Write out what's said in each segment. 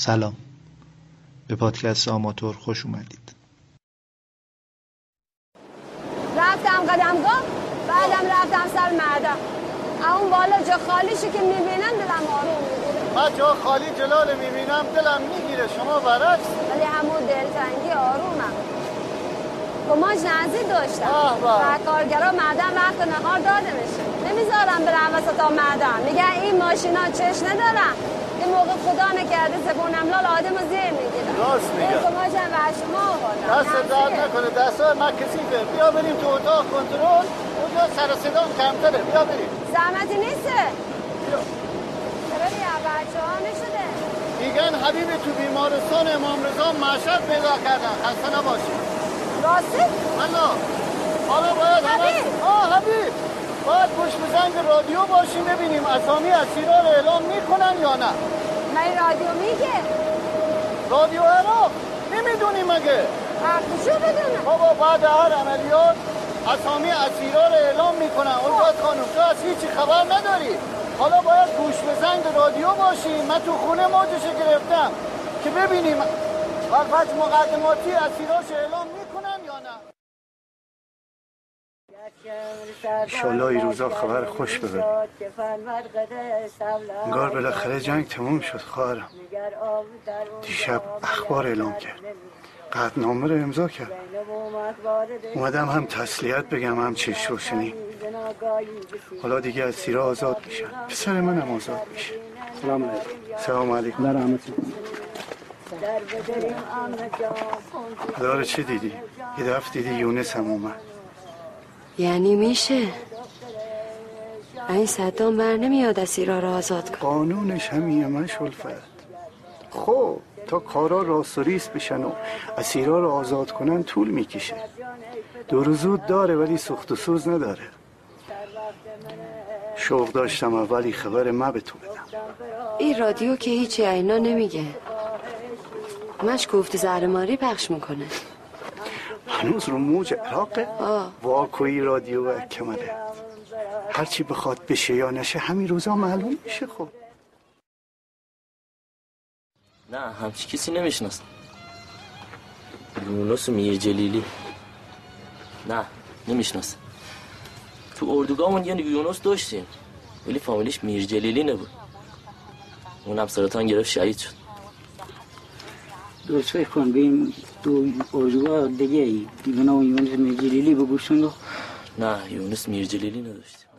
سلام. به پادکست آماتور خوش اومدید. رفتم قدمگاه بعدم رفتم سر معدم اون بالا جا خالیشو که می‌بینم دلم آروم می‌گیره. من جا خالی جلال می‌بینم دلم می‌گیره. شما برعکس. ولی همون دلتنگی آرومم. کماج نزدیک داشتم. و کارگرا معدن وقت نهار داده میشه. نمی‌ذارم برم وسط معدن میگن این ماشینا چش ندارن. این موقع خدا نکرده زبونم لال آدم رو زیر می‌گیرم راست میگه. کماجم و شما آوردم دست درد. نکنه. دست من کسی به بیا بریم تو اتاق کنترل. اونجا سر صدا کمتره. بیا بریم. زحمتی نیسته. بیا. بیا بچه ها نشده. میگن حبیب تو بیمارستان امام رضا مشهد پیدا کردن. خسته نباشی راستی حالا حالا باید حبیب. آه حبیب! باید پشت به زنگ رادیو باشیم ببینیم اسامی اسیرا رو اعلام می‌کنن یا نه. من رادیو میگه. رادیو عراق؟ نمی‌دونی مگه. حرفشو بدونم؟ بابا بعد هر عملیات اسامی اسیرا رو اعلام می‌کنن. اولاد خانم تو از هیچی خبر نداری. حالا باید گوش به زنگ رادیو باشیم. من تو خونه موجش گرفتم که ببینیم. وقت مقدماتی اسیراش اعلام می‌کنن یا نه؟ انشالله این روزا خبر خوش ببریم. انگار بالاخره جنگ تموم شد خواهرم. دیشب اخبار اعلام کرد. قطنامه رو امضا کرد. اومدم هم تسلیت بگم هم چشم روشنی حالا دیگه از سیرا آزاد میشن. پسر منم آزاد میشه. سلام علیکم. سلام علیکم. در رحمتتون داره چه دیدی؟ یه دفعه دیدی یونس هم اومد. یعنی میشه. این صدام بر نمیاد اسیرا را آزاد کن. قانونش همینه من شلفت. خب تا کارا راستوریست بشن و اسیرا رو آزاد کنن طول می‌کشه. دور زود داره ولی سخت و سوز نداره. شوق داشتم اولی خبر ما به تو بدم. این رادیو که هیچی اینا نمیگه. مش گفت زهرماری پخش می‌کنه. هنوز رو موج عراقه. واکوی رادیو و کمره. هرچی بخواد بشه یا نشه همین روزا معلوم میشه خب. نه همچی کسی نمی‌شناسم یونس میر جلیلی نه نمی‌شناسم تو اردوگاهمون یه یونس داشتیم ولی فامیلیش میر جلیلی نبود. اونم سرطان گرفت شهید شد. درست فکر کن بیم تو اردوگاه دیگه ای. دیگه نام یونس مجلیلی بگوشون رو نه یونس میر جلیلی نداشتیم.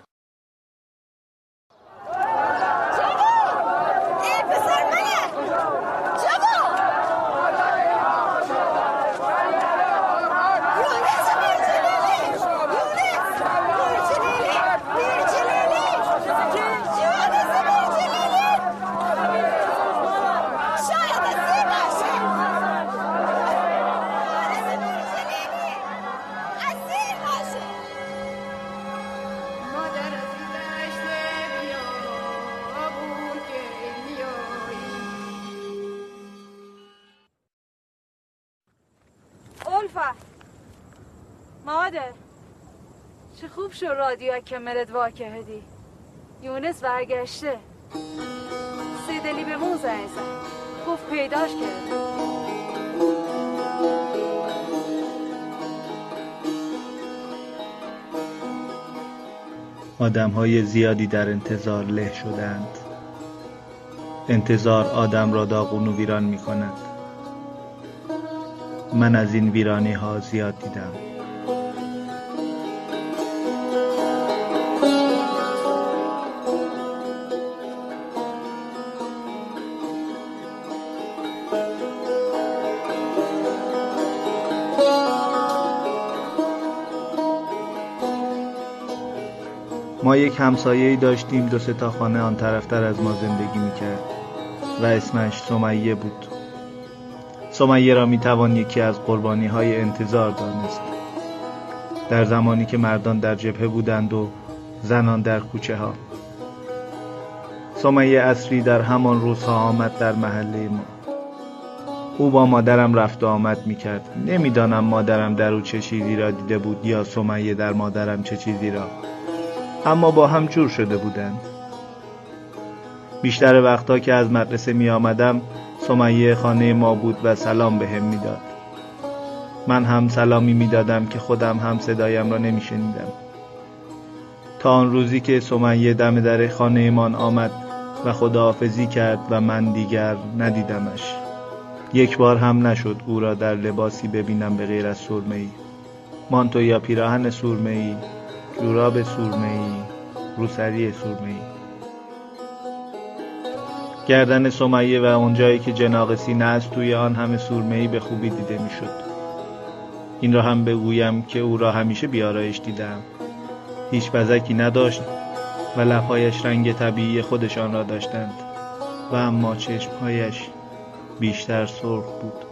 خوب شد رادیو کمرت واکهدی. یونس برگشته. سیدلی به زد گفت پیداش کرد. آدم های زیادی در انتظار له شدند. انتظار آدم را داغون و ویران می کند من از این ویرانی ها زیاد دیدم. ما یک همسایه داشتیم دو سه تا خانه آن طرفتر از ما زندگی می‌کرد و اسمش سمیه بود. سمیه را می‌توان یکی از قربانی های انتظار دانست. در زمانی که مردان در جبهه بودند و زنان در کوچه ها سمیه اصری در همان روزها آمد در محله ما. او با مادرم رفت و آمد می‌کرد. نمی‌دانم مادرم در او چه چیزی را دیده بود یا سمیه در مادرم چه چیزی را. اما با هم جور شده بودند. بیشتر وقتا که از مدرسه می آمدم سمیه خانه ما بود و سلام به هم می‌داد. من هم سلامی می‌دادم که خودم هم صدایم را نمیشنیدم. تا آن روزی که سمیه دم در خانهمان آمد و خداحافظی کرد و من دیگر ندیدمش. یک بار هم نشد او را در لباسی ببینم به غیر از سرمه مانتو یا پیراهن سرمه ای جوراب سرمه ای روسری سرمه ای گردن سمیه و اونجایی که جناق سینه است توی آن همه سرمه ای به خوبی دیده می‌شد. این را هم بگویم که او را همیشه بیارایش دیدم. هیچ بزکی نداشت و لبهایش رنگ طبیعی خودشان را داشتند. و اما چشمهایش بیشتر سرخ بود.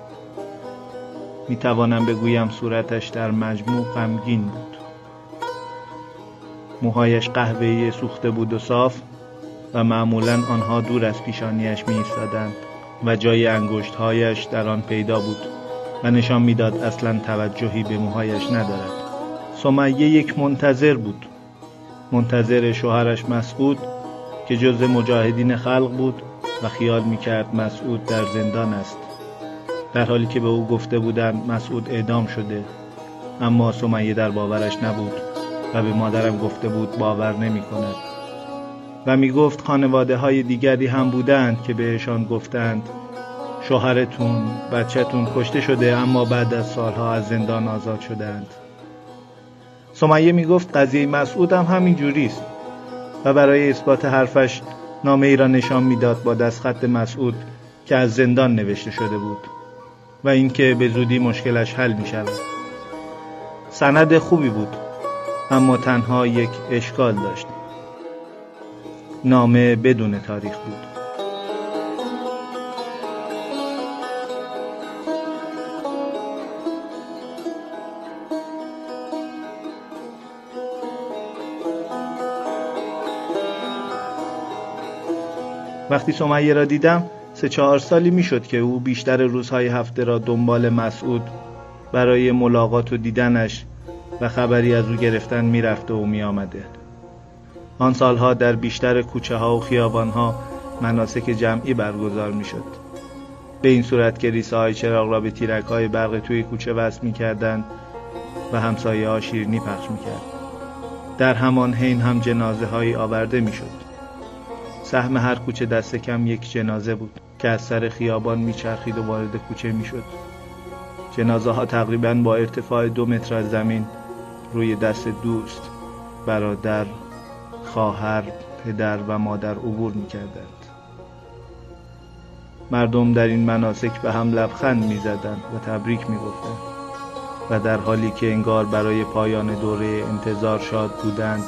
می توانم بگویم صورتش در مجموع غمگین بود. موهایش قهوه‌ای سوخته بود و صاف و معمولا آنها دور از پیشانیش می ایستادند و جای انگشتهایش در آن پیدا بود و نشان می‌داد اصلا توجهی به موهایش ندارد. سمیه یک منتظر بود. منتظر شوهرش مسعود که جز مجاهدین خلق بود و خیال می‌کرد مسعود در زندان است. در حالی که به او گفته بودند مسعود اعدام شده اما سمیه در باورش نبود. و به مادرم گفته بود باور نمی کند. و می گفت خانواده های دیگری هم بودند که بهشان گفتند شوهرتون بچهتون کشته شده اما بعد از سالها از زندان آزاد شدند. سمیه می گفت قضیه مسعود هم همین جوریست و برای اثبات حرفش نامه ای را نشان می‌داد با دستخط مسعود که از زندان نوشته شده بود و اینکه به زودی مشکلش حل می شود. سند خوبی بود. اما تنها یک اشکال داشت. نامه بدون تاریخ بود. وقتی سمیه را دیدم سه چهار سالی می‌شد که او بیشتر روزهای هفته را دنبال مسعود برای ملاقات و دیدنش و خبری از او گرفتن می‌رفته و میآمده آن سالها در بیشتر کوچه ها و خیابان ها مناسک جمعی برگزار می‌شد به این صورت که ریسه های چراغ را به تیرک های برق توی کوچه وصل می کردند و همسایه ها شیرنی پخش می کرد. در همان حین هم جنازه هایی آورده می شد. سهم هر کوچه دست کم یک جنازه بود که از سر خیابان میچرخید و وارد کوچه می‌شد جنازه ها تقریبا با ارتفاع دو متر از زمین روی دست دوست برادر خواهر پدر و مادر عبور می‌کردند. مردم در این مناسک به هم لبخند می‌زدند و تبریک می‌گفتند و در حالی که انگار برای پایان دوره انتظار شاد بودند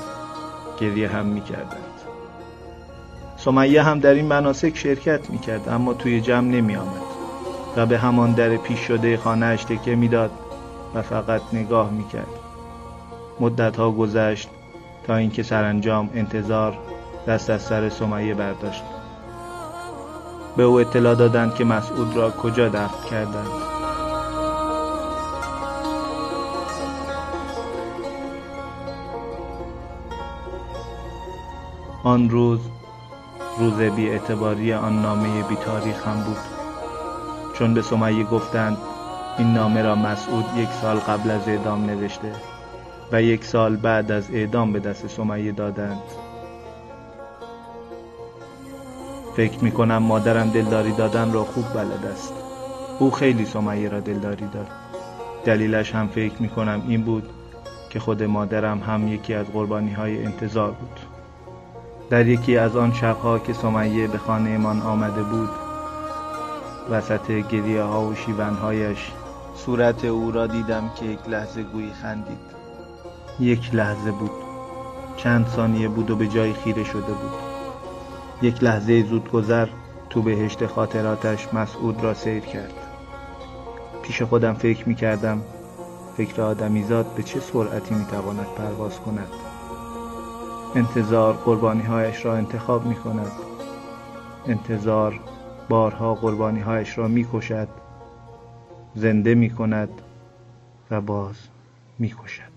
گریه هم می‌کردند. سمیه هم در این مناسک شرکت می‌کرد اما توی جمع نمی آمد و به همان در پیش شده خانهش تکه می‌داد و فقط نگاه می‌کرد. مدت ها گذشت تا اینکه سرانجام انتظار دست از سر سمیه برداشت. به او اطلاع دادند که مسعود را کجا دفن کردند. آن روز روز بی اعتباری آن نامه بی تاریخ هم بود. چون به سمیه گفتند این نامه را مسعود یک سال قبل از اعدام نوشته. و یک سال بعد از اعدام به دست سمیه دادند. فکر می کنم مادرم دلداری دادن را خوب بلد است. او خیلی سمیه را دلداری داد. دلیلش هم فکر می کنم این بود که خود مادرم هم یکی از قربانی های انتظار بود. در یکی از آن شبها که سمیه به خانهمان آمده بود وسط گریه ها و شیونهایش صورت او را دیدم که یک لحظه گویی خندید. یک لحظه بود. چند ثانیه بود و به جای خیره شده بود. یک لحظه زود گذر تو بهشت خاطراتش مسعود را سیر کرد. پیش خودم فکر می کردم فکر آدمیزاد به چه سرعتی می تواند پرواز کند. انتظار قربانی هایش را انتخاب می کند انتظار بارها قربانی هایش را می کشد زنده می کند و باز می کشد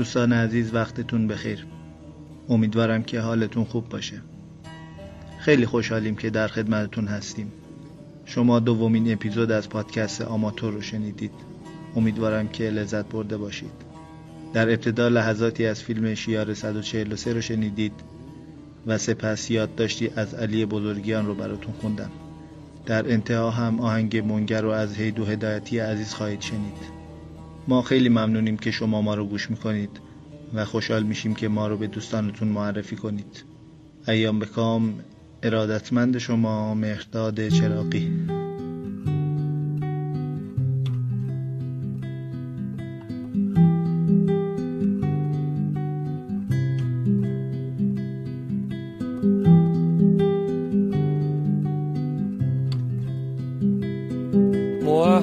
دوستان عزیز وقتتون بخیر. امیدوارم که حالتون خوب باشه. خیلی خوشحالیم که در خدمتتون هستیم. شما دومین اپیزود از پادکست آماتور رو شنیدید. امیدوارم که لذت برده باشید. در ابتدا لحظاتی از فیلم شیار 143 رو شنیدید و سپس یادداشتی از علی بزرگیان رو براتون خوندم. در انتها هم آهنگ منگر رو از هیدو هدایتی عزیز خواهید شنید. ما خیلی ممنونیم که شما ما رو گوش می‌کنید و خوشحال میشیم که ما رو به دوستانتون معرفی کنید. ایام بکام ارادتمند شما مهرداد چراقی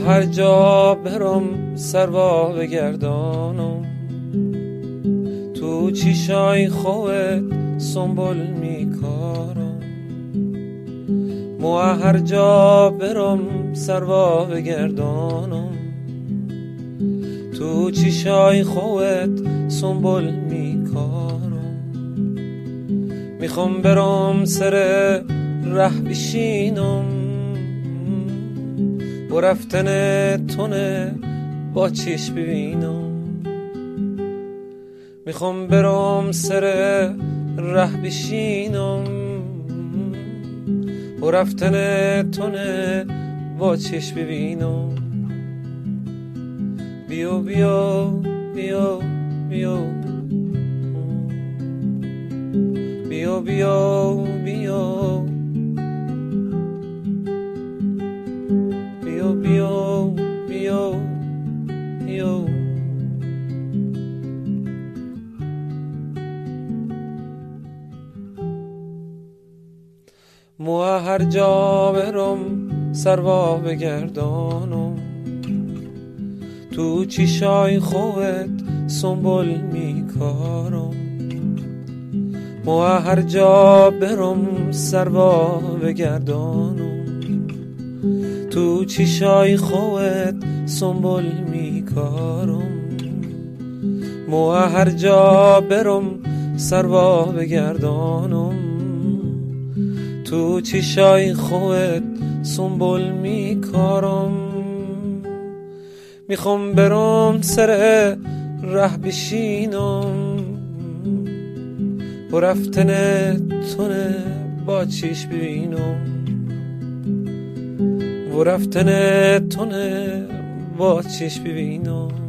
هر جا برم سروا بگردانم تو چیشای خوت سنبول میکارم. مو هر جا برم سروا بگردانم تو چیشای خوت سنبول میکارم. می‌خوام برم سر ره بشینم. و رفتن تونه با چیش ببینم. می‌خوام برام سر ره بشینم. و رفتن تونه با چش ببینم. بیا بیا بیا بیا. بیا بیا بیا. هر جا برم سروا بگردانم. تو چیشای خوت سنبول میکارم. مو هر جا برم سروا بگردانم. تو چیشای خوت سنبول میکارم. مو هر جا برم سروا بگردانم. تو چیشای خوت سنبول میکارم. می‌خوام برم سر ره بشینم. و رفتن تونه با چیش ببینم. و رفتن تونه با چیش ببینم.